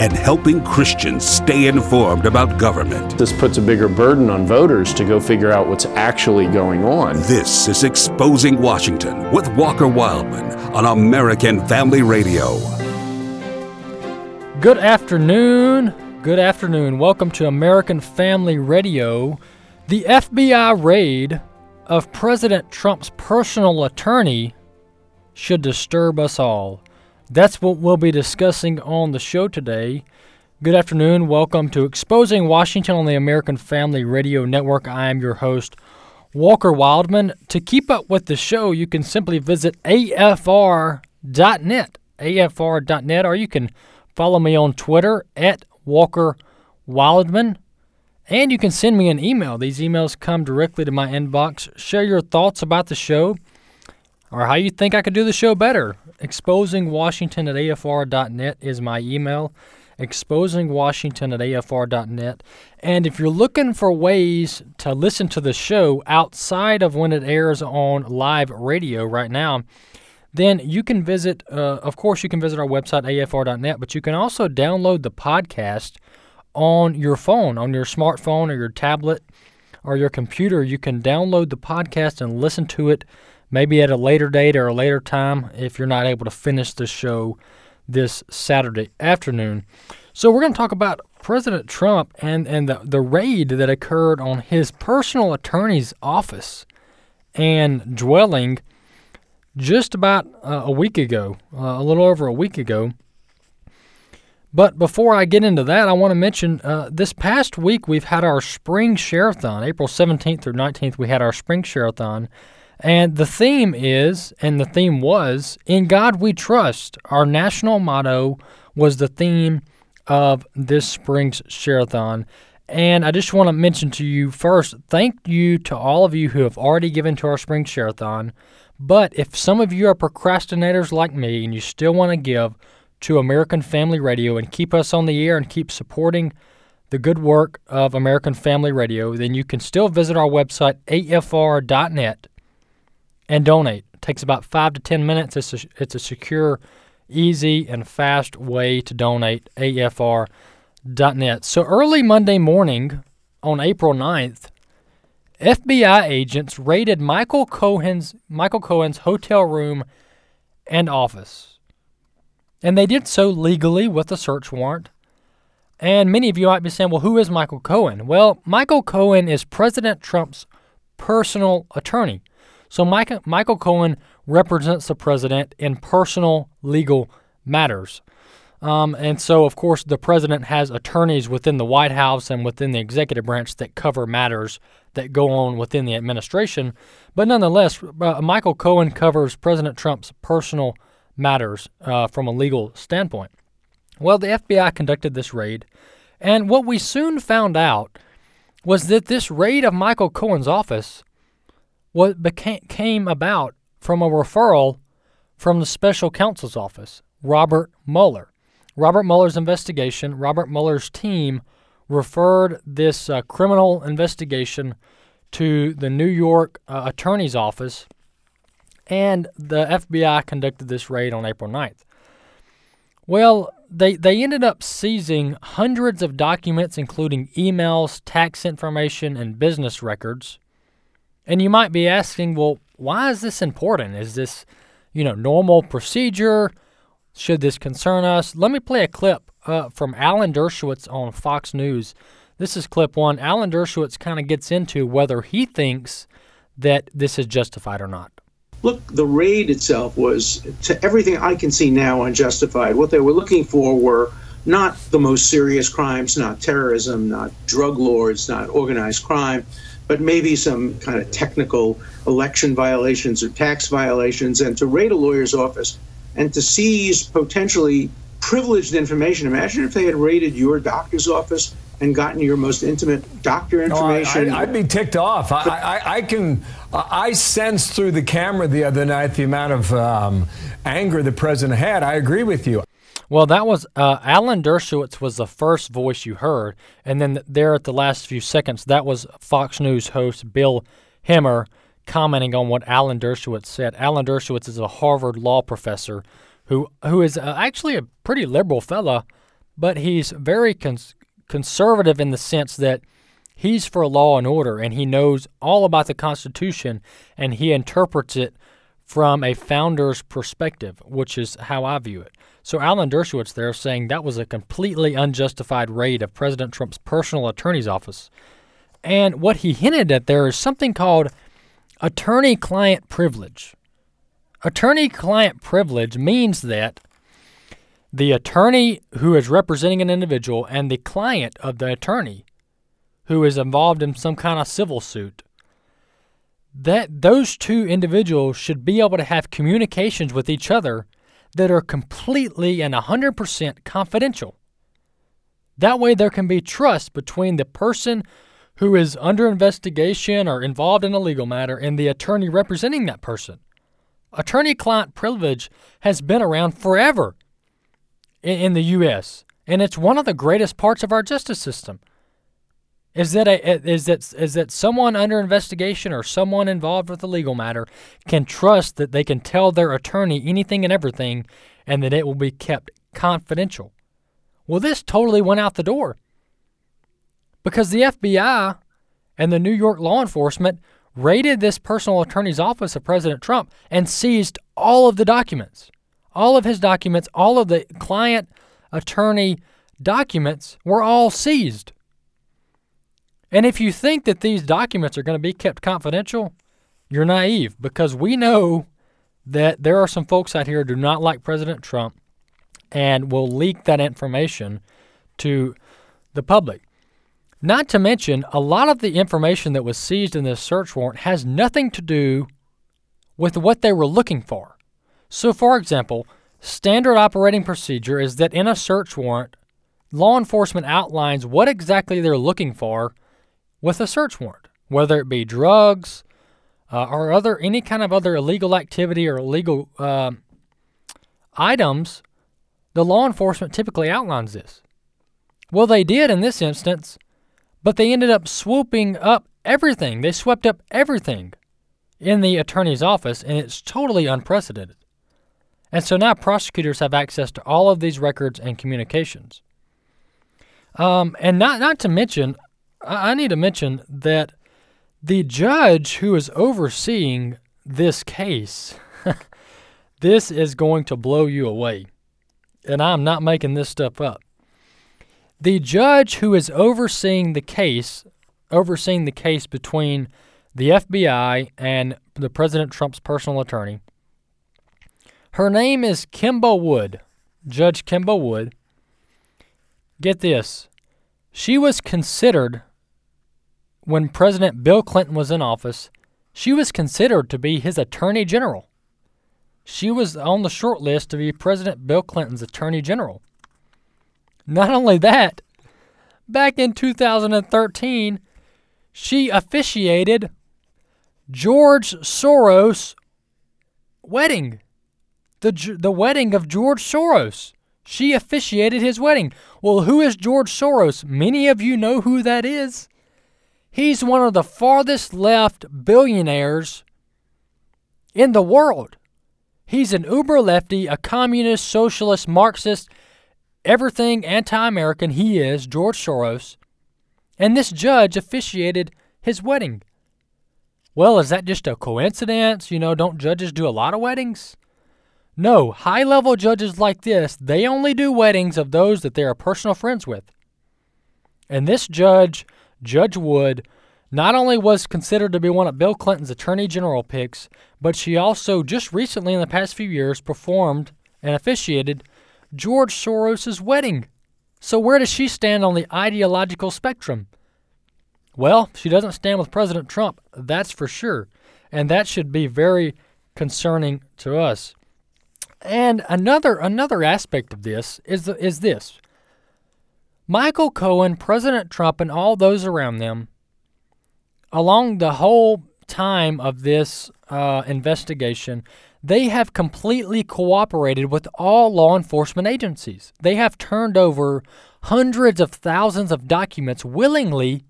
and helping Christians stay informed about government. This puts a bigger burden on voters to go figure out what's actually going on. This is Exposing Washington with Walker Wildmon on American Family Radio. Good afternoon. Good afternoon. Welcome to American Family Radio. The FBI raid of President Trump's personal attorney should disturb us all. That's what we'll be discussing on the show today. Good afternoon. Welcome to Exposing Washington on the American Family Radio Network. I am your host, Walker Wildmon. To keep up with the show, you can simply visit afr.net, afr.net, or you can follow me on Twitter at Walker Wildmon. And you can send me an email. These emails come directly to my inbox. Share your thoughts about the show or how you think I could do the show better. ExposingWashington at afr.net is my email. ExposingWashington at afr.net. And if you're looking for ways to listen to the show outside of when it airs on live radio right now, then you can visit, uh, of course, you can visit our website, afr.net, but you can also download the podcast on your phone, on your smartphone or your tablet or your computer. You can download the podcast and listen to it maybe at a later date or a later time if you're not able to finish the show this Saturday afternoon. So we're going to talk about President Trump and, and the, the raid that occurred on his personal attorney's office and dwelling just about uh, a week ago, uh, a little over a week ago. But before I get into that, I want to mention uh, this past week we've had our spring share-a-thon. April 17th through 19th, we had our spring share-a-thon. And the theme is, and the theme was, In God We Trust. Our national motto was the theme of this spring's Share-a-thon. And I just want to mention to you first, thank you to all of you who have already given to our spring Share-a-thon. But if some of you are procrastinators like me and you still want to give to American Family Radio and keep us on the air and keep supporting the good work of American Family Radio, then you can still visit our website, afr.net and donate. It takes about five to ten minutes. It's a, it's a secure, easy, and fast way to donate. AFR.net. So early Monday morning on April 9th, FBI agents raided Michael Cohen's Michael Cohen's hotel room and office. And they did so legally with a search warrant. And many of you might be saying, well, who is Michael Cohen? Well, Michael Cohen is President Trump's personal attorney. So Michael, Michael Cohen represents the president in personal legal matters. Um, and so, of course, the president has attorneys within the White House and within the executive branch that cover matters that go on within the administration. But nonetheless, uh, Michael Cohen covers President Trump's personal matters uh, from a legal standpoint. Well, the FBI conducted this raid, and what we soon found out was that this raid of Michael Cohen's office what became came about from a referral from the special counsel's office, Robert Mueller. Robert Mueller's investigation, Robert Mueller's team referred this uh, criminal investigation to the New York uh, Attorney's Office, and the FBI conducted this raid on April 9th. Well, they, they ended up seizing hundreds of documents, including emails, tax information, and business records. And you might be asking, well, why is this important? Is this, you know, normal procedure? Should this concern us? Let me play a clip uh, from Alan Dershowitz on Fox News. This is clip one. Alan Dershowitz kind of gets into whether he thinks that this is justified or not. Look, the raid itself was, to everything I can see now, unjustified. What they were looking for were not the most serious crimes, not terrorism, not drug lords, not organized crime but maybe some kind of technical election violations or tax violations, and to raid a lawyer's office and to seize potentially privileged information. Imagine if they had raided your doctor's office and gotten your most intimate doctor information. No, I, would be ticked off. I, I, I, can I sensed through the camera the other night the amount of um, anger the president had. I agree with you. Well, that was uh, Alan Dershowitz was the first voice you heard, and then there at the last few seconds, that was Fox News host Bill Hemmer commenting on what Alan Dershowitz said. Alan Dershowitz is a Harvard law professor who who is uh, actually a pretty liberal fella, but he's very cons- conservative in the sense that he's for law and order and he knows all about the Constitution and he interprets it from a founder's perspective, which is how I view it. So Alan Dershowitz there saying that was a completely unjustified raid of President Trump's personal attorney's office. And what he hinted at there is something called attorney client privilege. Attorney client privilege means that the attorney who is representing an individual and the client of the attorney who is involved in some kind of civil suit that those two individuals should be able to have communications with each other that are completely and 100% confidential. That way, there can be trust between the person who is under investigation or involved in a legal matter and the attorney representing that person. Attorney client privilege has been around forever in, the U.S., and it's one of the greatest parts of our justice system. Is that a, is that is that someone under investigation or someone involved with a legal matter can trust that they can tell their attorney anything and everything, and that it will be kept confidential? Well, this totally went out the door because the FBI and the New York law enforcement raided this personal attorney's office of President Trump and seized all of the documents. All of his documents, all of the client attorney documents were all seized. And if you think that these documents are going to be kept confidential, you're naive because we know that there are some folks out here who do not like President Trump and will leak that information to the public. Not to mention, a lot of the information that was seized in this search warrant has nothing to do with what they were looking for. So, for example, standard operating procedure is that in a search warrant, law enforcement outlines what exactly they're looking for with a search warrant, whether it be drugs uh, or other any kind of other illegal activity or illegal uh, items. The law enforcement typically outlines this. Well, they did in this instance, but they ended up swooping up everything. They swept up everything in the attorney's office, and it's totally unprecedented. And so now prosecutors have access to all of these records and communications. Um, and not not to mention, I need to mention that the judge who is overseeing this case, this is going to blow you away. And I'm not making this stuff up. The judge who is overseeing the case, overseeing the case between the FBI and the President Trump's personal attorney, her name is Kimba Wood, Judge Kimba Wood. Get this. She was considered when President Bill Clinton was in office, she was considered to be his attorney general. She was on the short list to be President Bill Clinton's attorney general. Not only that, back in 2013, she officiated George Soros' wedding. The, the wedding of George Soros. She officiated his wedding. Well, who is George Soros? Many of you know who that is. He's one of the farthest left billionaires in the world. He's an uber lefty, a communist, socialist, Marxist, everything anti American he is, George Soros. And this judge officiated his wedding. Well, is that just a coincidence? You know, don't judges do a lot of weddings? No, high level judges like this, they only do weddings of those that they are personal friends with. And this judge Judge Wood not only was considered to be one of Bill Clinton's attorney general picks, but she also just recently in the past few years performed and officiated George Soros' wedding. So where does she stand on the ideological spectrum? Well, she doesn't stand with President Trump, that's for sure. And that should be very concerning to us. And another another aspect of this is is this. Michael Cohen, President Trump, and all those around them, along the whole time of this uh, investigation, they have completely cooperated with all law enforcement agencies. They have turned over hundreds of thousands of documents willingly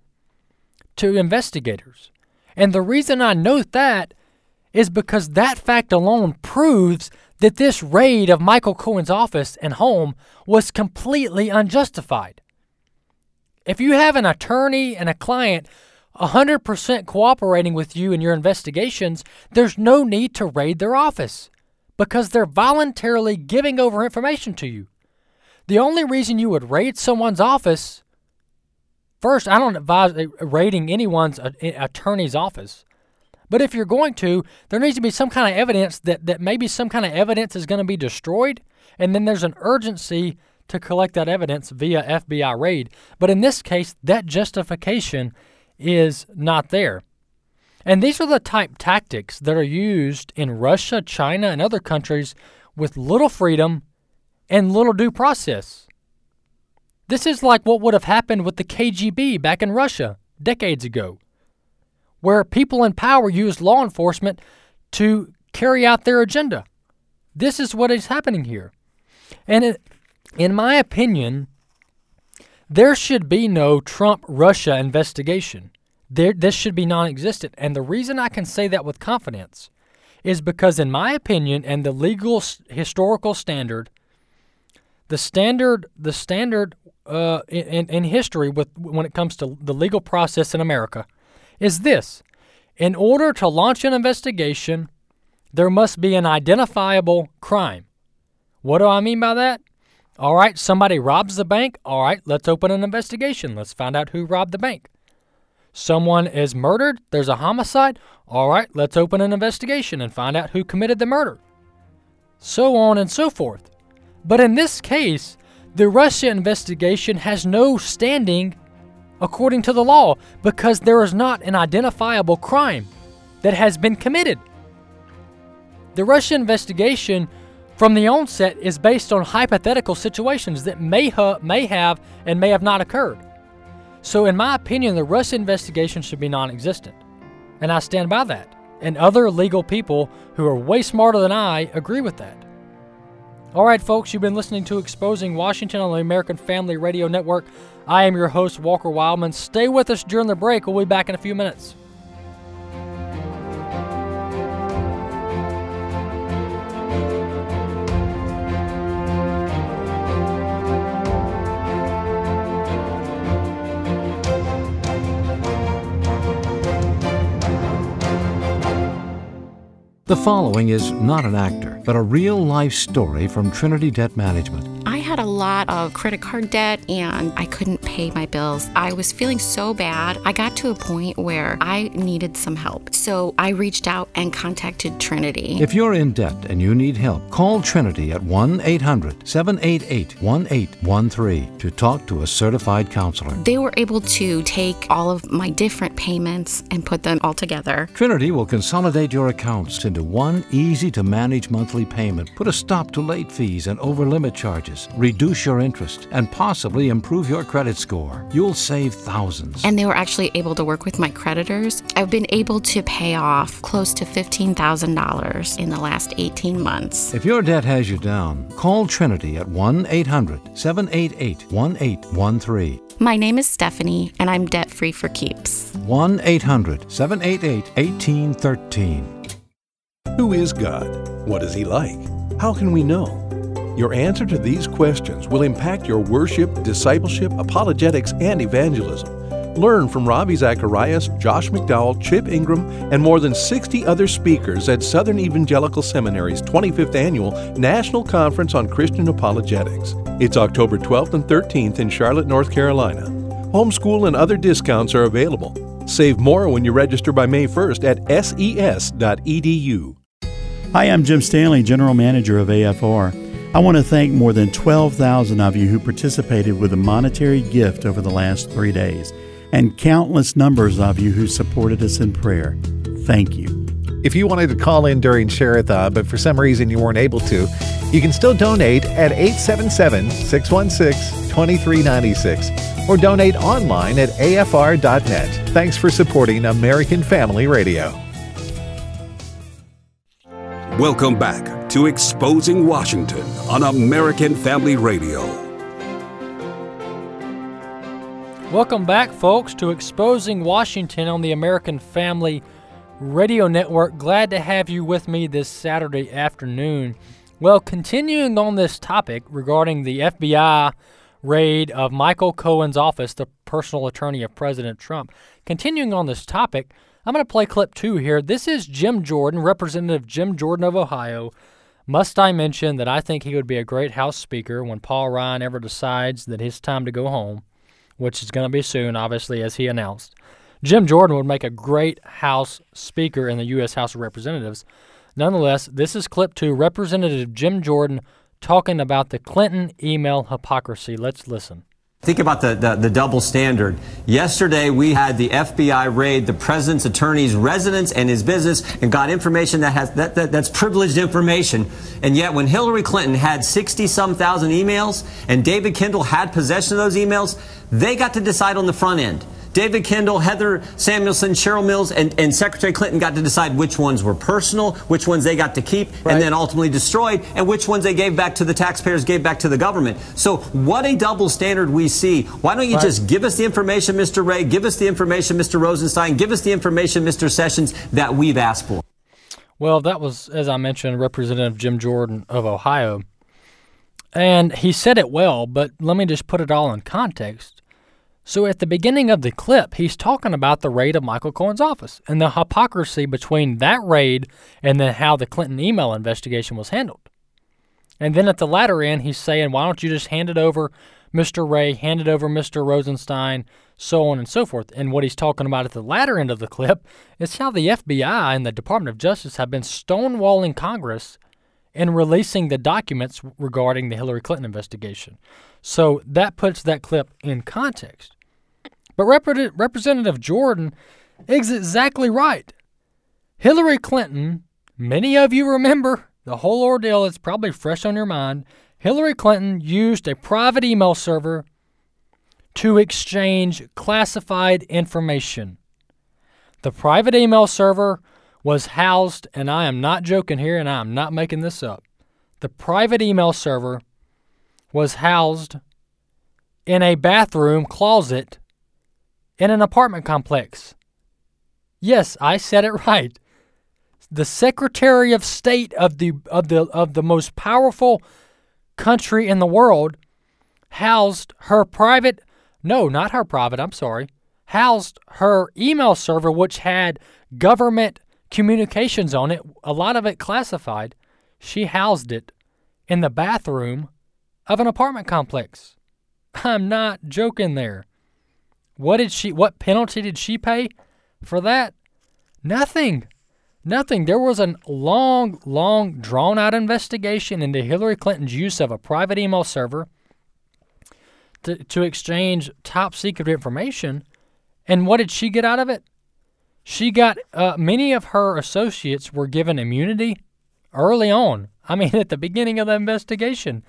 to investigators. And the reason I note that is because that fact alone proves that this raid of Michael Cohen's office and home was completely unjustified. If you have an attorney and a client 100% cooperating with you in your investigations, there's no need to raid their office because they're voluntarily giving over information to you. The only reason you would raid someone's office, first, I don't advise raiding anyone's attorney's office. But if you're going to, there needs to be some kind of evidence that, that maybe some kind of evidence is going to be destroyed, and then there's an urgency to collect that evidence via FBI raid. But in this case, that justification is not there. And these are the type tactics that are used in Russia, China, and other countries with little freedom and little due process. This is like what would have happened with the KGB back in Russia decades ago, where people in power used law enforcement to carry out their agenda. This is what is happening here. And it, in my opinion, there should be no Trump Russia investigation. There, this should be non existent. And the reason I can say that with confidence is because, in my opinion, and the legal historical standard, the standard, the standard uh, in, in history with when it comes to the legal process in America is this: in order to launch an investigation, there must be an identifiable crime. What do I mean by that? All right, somebody robs the bank. All right, let's open an investigation. Let's find out who robbed the bank. Someone is murdered. There's a homicide. All right, let's open an investigation and find out who committed the murder. So on and so forth. But in this case, the Russia investigation has no standing according to the law because there is not an identifiable crime that has been committed. The Russia investigation from the onset is based on hypothetical situations that may, ha- may have and may have not occurred. So, in my opinion, the Russia investigation should be non existent. And I stand by that. And other legal people who are way smarter than I agree with that. All right, folks, you've been listening to Exposing Washington on the American Family Radio Network. I am your host, Walker Wildmon. Stay with us during the break. We'll be back in a few minutes. The following is not an actor, but a real life story from Trinity Debt Management had a lot of credit card debt and I couldn't pay my bills. I was feeling so bad. I got to a point where I needed some help. So I reached out and contacted Trinity. If you're in debt and you need help, call Trinity at 1 800 788 1813 to talk to a certified counselor. They were able to take all of my different payments and put them all together. Trinity will consolidate your accounts into one easy to manage monthly payment, put a stop to late fees and over limit charges reduce your interest, and possibly improve your credit score. You'll save thousands. And they were actually able to work with my creditors. I've been able to pay off close to $15,000 in the last 18 months. If your debt has you down, call Trinity at 1 800 788 1813. My name is Stephanie, and I'm debt free for keeps. 1 800 788 1813. Who is God? What is He like? How can we know? Your answer to these questions will impact your worship, discipleship, apologetics, and evangelism. Learn from Ravi Zacharias, Josh McDowell, Chip Ingram, and more than 60 other speakers at Southern Evangelical Seminary's 25th Annual National Conference on Christian Apologetics. It's October 12th and 13th in Charlotte, North Carolina. Homeschool and other discounts are available. Save more when you register by May 1st at ses.edu. Hi, I'm Jim Stanley, General Manager of AFR. I want to thank more than 12,000 of you who participated with a monetary gift over the last three days, and countless numbers of you who supported us in prayer. Thank you. If you wanted to call in during Share-a-thon, but for some reason you weren't able to, you can still donate at 877 616 2396 or donate online at afr.net. Thanks for supporting American Family Radio. Welcome back to Exposing Washington on American Family Radio. Welcome back, folks, to Exposing Washington on the American Family Radio Network. Glad to have you with me this Saturday afternoon. Well, continuing on this topic regarding the FBI raid of Michael Cohen's office, the personal attorney of President Trump, continuing on this topic, I'm going to play clip two here. This is Jim Jordan, Representative Jim Jordan of Ohio. Must I mention that I think he would be a great House Speaker when Paul Ryan ever decides that it's time to go home, which is going to be soon, obviously, as he announced. Jim Jordan would make a great House Speaker in the U.S. House of Representatives. Nonetheless, this is clip two Representative Jim Jordan talking about the Clinton email hypocrisy. Let's listen. Think about the, the, the, double standard. Yesterday, we had the FBI raid the president's attorney's residence and his business and got information that has that, that that's privileged information. And yet, when Hillary Clinton had 60 some thousand emails and David Kendall had possession of those emails, they got to decide on the front end. David Kendall, Heather Samuelson, Cheryl Mills, and, and Secretary Clinton got to decide which ones were personal, which ones they got to keep, right. and then ultimately destroyed, and which ones they gave back to the taxpayers, gave back to the government. So, what a double standard we see. Why don't you right. just give us the information, Mr. Wray, give us the information, Mr. Rosenstein, give us the information, Mr. Sessions, that we've asked for? Well, that was, as I mentioned, Representative Jim Jordan of Ohio. And he said it well, but let me just put it all in context. So at the beginning of the clip, he's talking about the raid of Michael Cohen's office and the hypocrisy between that raid and then how the Clinton email investigation was handled. And then at the latter end, he's saying, why don't you just hand it over, Mr. Wray, hand it over, Mr. Rosenstein, so on and so forth. And what he's talking about at the latter end of the clip is how the FBI and the Department of Justice have been stonewalling Congress in releasing the documents regarding the Hillary Clinton investigation. So that puts that clip in context. But Rep- Representative Jordan is exactly right. Hillary Clinton, many of you remember the whole ordeal, it's probably fresh on your mind. Hillary Clinton used a private email server to exchange classified information. The private email server was housed, and I am not joking here and I am not making this up. The private email server was housed in a bathroom closet in an apartment complex. Yes, I said it right. The Secretary of State of the of the of the most powerful country in the world housed her private no, not her private, I'm sorry. Housed her email server which had government communications on it, a lot of it classified. She housed it in the bathroom of an apartment complex. I'm not joking there. What did she what penalty did she pay for that? Nothing. Nothing. There was a long, long, drawn out investigation into Hillary Clinton's use of a private email server to, to exchange top secret information. And what did she get out of it? She got uh, many of her associates were given immunity early on. I mean, at the beginning of the investigation,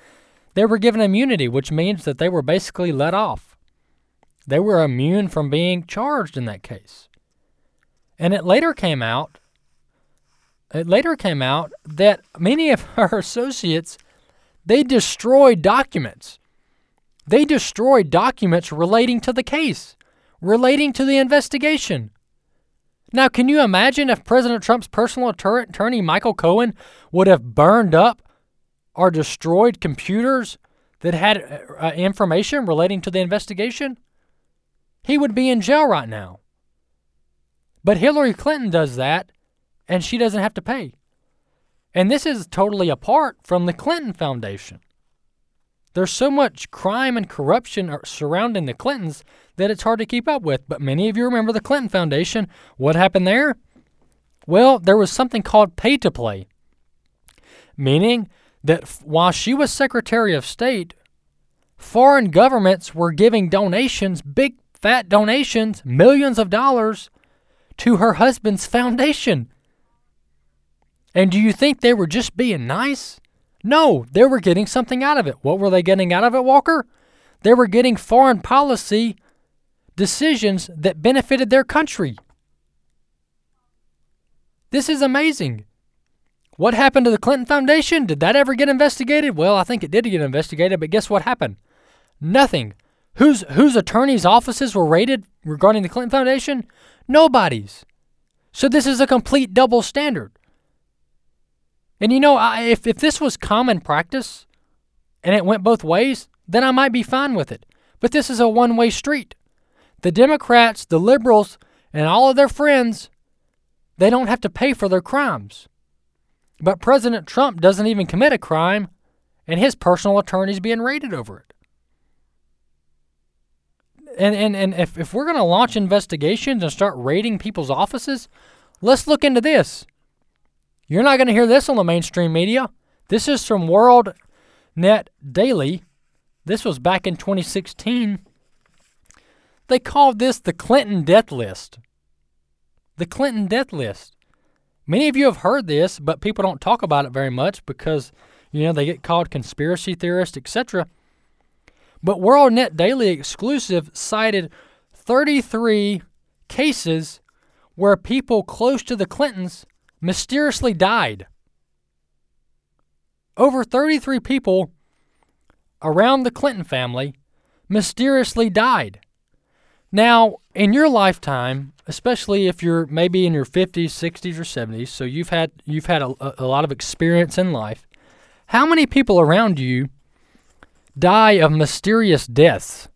they were given immunity, which means that they were basically let off. They were immune from being charged in that case. And it later came out it later came out that many of her associates they destroyed documents. They destroyed documents relating to the case, relating to the investigation. Now, can you imagine if President Trump's personal attorney, Michael Cohen, would have burned up or destroyed computers that had uh, information relating to the investigation? he would be in jail right now. But Hillary Clinton does that, and she doesn't have to pay. And this is totally apart from the Clinton Foundation. There's so much crime and corruption surrounding the Clintons that it's hard to keep up with. But many of you remember the Clinton Foundation. What happened there? Well, there was something called pay to play, meaning that while she was Secretary of State, foreign governments were giving donations, big fat donations, millions of dollars, to her husband's foundation. And do you think they were just being nice? No, they were getting something out of it. What were they getting out of it, Walker? They were getting foreign policy decisions that benefited their country. This is amazing. What happened to the Clinton Foundation? Did that ever get investigated? Well, I think it did get investigated, but guess what happened? Nothing. Whose whose attorneys' offices were raided regarding the Clinton Foundation? Nobody's. So this is a complete double standard. And you know, I, if if this was common practice, and it went both ways, then I might be fine with it. But this is a one-way street. The Democrats, the liberals, and all of their friends, they don't have to pay for their crimes. But President Trump doesn't even commit a crime, and his personal attorney's being raided over it. And and, and if, if we're going to launch investigations and start raiding people's offices, let's look into this. You're not going to hear this on the mainstream media. This is from World Net Daily. This was back in 2016. They called this the Clinton death list. The Clinton death list. Many of you have heard this, but people don't talk about it very much because, you know, they get called conspiracy theorists, etc. But World Net Daily exclusive cited 33 cases where people close to the Clintons mysteriously died. Over 33 people around the Clinton family mysteriously died. Now, in your lifetime, especially if you're maybe in your 50s, 60s, or 70s, so you've had you've had a, a lot of experience in life, how many people around you die of mysterious deaths?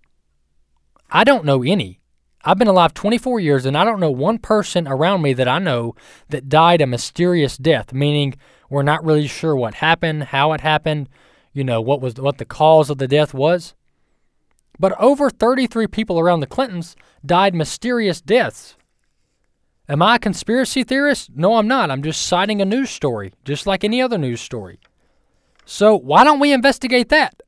I don't know any. I've been alive 24 years and I don't know one person around me that I know that died a mysterious death, meaning we're not really sure what happened, how it happened, you know, what was what the cause of the death was. But over 33 people around the Clintons died mysterious deaths. Am I a conspiracy theorist? No, I'm not. I'm just citing a news story, just like any other news story. So, why don't we investigate that?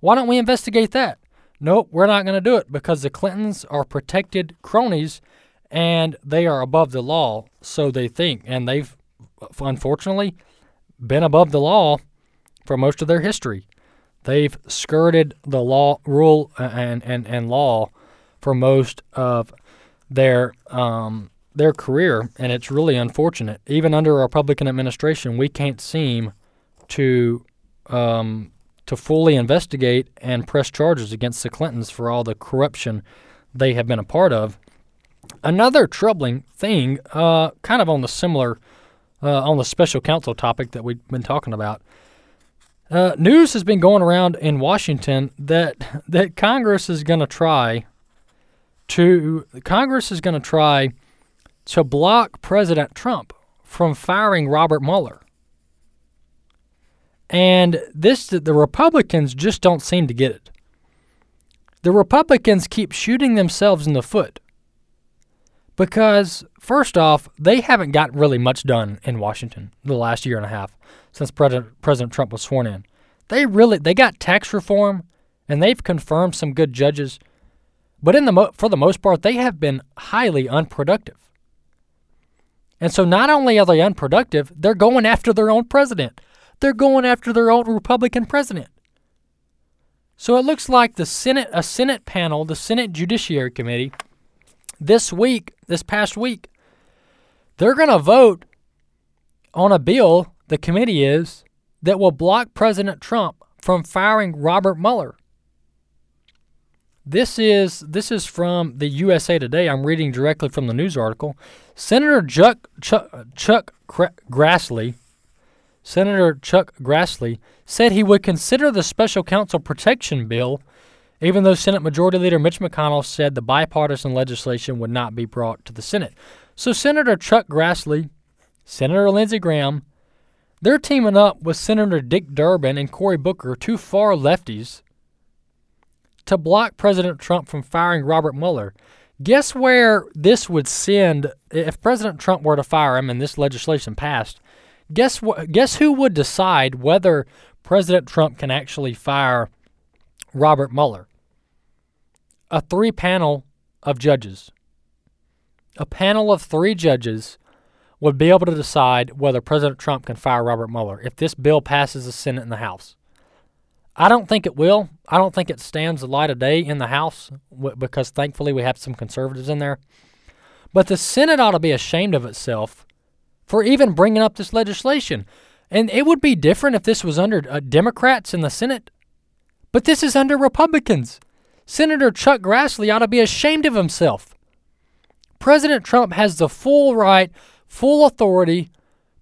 Why don't we investigate that? Nope, we're not going to do it because the Clintons are protected cronies and they are above the law, so they think. And they've, unfortunately, been above the law for most of their history. They've skirted the law, rule, and, and, and law for most of their um, their career, and it's really unfortunate. Even under a Republican administration, we can't seem to um, to fully investigate and press charges against the Clintons for all the corruption they have been a part of. Another troubling thing, uh, kind of on the similar, uh, on the special counsel topic that we've been talking about. Uh, news has been going around in Washington that that Congress is going to try to Congress is going to try to block President Trump from firing Robert Mueller. And this, the Republicans just don't seem to get it. The Republicans keep shooting themselves in the foot because, first off, they haven't gotten really much done in Washington the last year and a half since President, President Trump was sworn in. They really they got tax reform and they've confirmed some good judges, but in the mo- for the most part, they have been highly unproductive. And so, not only are they unproductive, they're going after their own president. They're going after their own Republican president. So it looks like the Senate, a Senate panel, the Senate Judiciary Committee, this week, this past week, they're going to vote on a bill, the committee is, that will block President Trump from firing Robert Mueller. This is this is from the USA Today. I'm reading directly from the news article. Senator Chuck Chuck, Chuck Grassley, Senator Chuck Grassley said he would consider the special counsel protection bill, even though Senate Majority Leader Mitch McConnell said the bipartisan legislation would not be brought to the Senate. So Senator Chuck Grassley, Senator Lindsey Graham, they're teaming up with Senator Dick Durbin and Cory Booker, two far lefties, to block President Trump from firing Robert Mueller. Guess where this would send if President Trump were to fire him and this legislation passed? Guess what? Guess who would decide whether President Trump can actually fire Robert Mueller? A three panel of judges. A panel of three judges would be able to decide whether President Trump can fire Robert Mueller if this bill passes the Senate and the House. I don't think it will. I don't think it stands the light of day in the House because thankfully we have some conservatives in there. But the Senate ought to be ashamed of itself for even bringing up this legislation. And it would be different if this was under uh, Democrats in the Senate, but this is under Republicans. Senator Chuck Grassley ought to be ashamed of himself. President Trump has the full right, full authority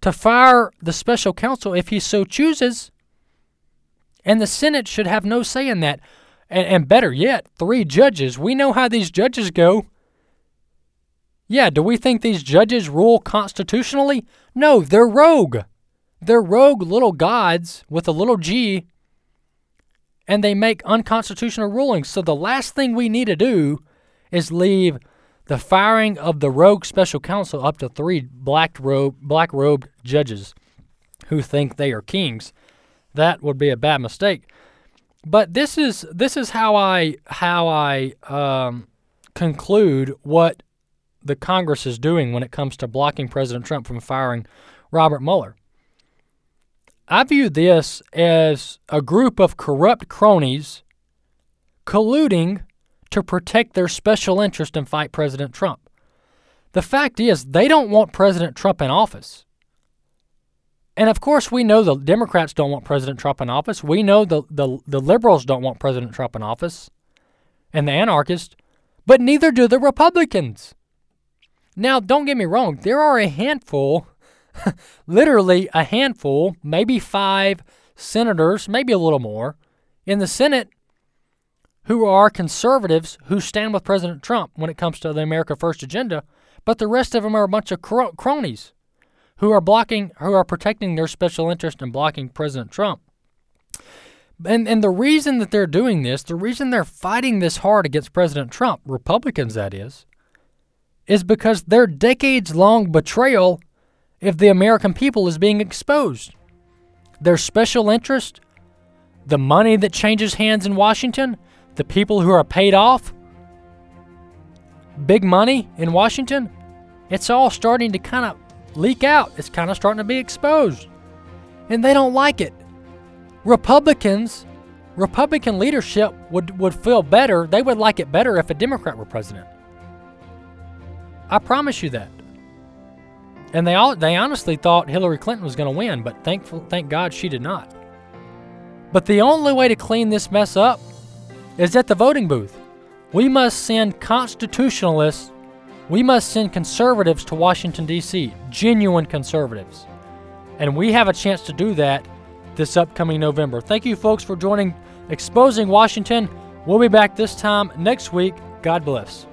to fire the special counsel if he so chooses. And the Senate should have no say in that. And, and better yet, three judges. We know how these judges go. Yeah, do we think these judges rule constitutionally? No, they're rogue. They're rogue little gods with a little g, and they make unconstitutional rulings. So the last thing we need to do is leave the firing of the rogue special counsel up to three black robe black robed judges who think they are kings. That would be a bad mistake. But this is this is how I how I um, conclude what the Congress is doing when it comes to blocking President Trump from firing Robert Mueller. I view this as a group of corrupt cronies colluding to protect their special interest and fight President Trump. The fact is, they don't want President Trump in office. And of course, we know the Democrats don't want President Trump in office. We know the, the, the liberals don't want President Trump in office and the anarchists, but neither do the Republicans. Now, don't get me wrong, there are a handful, literally a handful, maybe five senators, maybe a little more, in the Senate who are conservatives who stand with President Trump when it comes to the America First agenda, but the rest of them are a bunch of cronies who are blocking, who are protecting their special interest and blocking President Trump. And and the reason that they're doing this, the reason they're fighting this hard against President Trump, Republicans that is, is because their decades long betrayal of the American people is being exposed. Their special interest, the money that changes hands in Washington, the people who are paid off, big money in Washington, it's all starting to kind of leak out. It's kind of starting to be exposed. And they don't like it. Republicans, Republican leadership would, would feel better. They would like it better if a Democrat were president. I promise you that. And they all they honestly thought Hillary Clinton was going to win, but thankful thank God she did not. But the only way to clean this mess up is at the voting booth. We must send constitutionalists we must send conservatives to Washington, D.C., genuine conservatives. And we have a chance to do that this upcoming November. Thank you, folks, for joining Exposing Washington. We'll be back this time next week. God bless.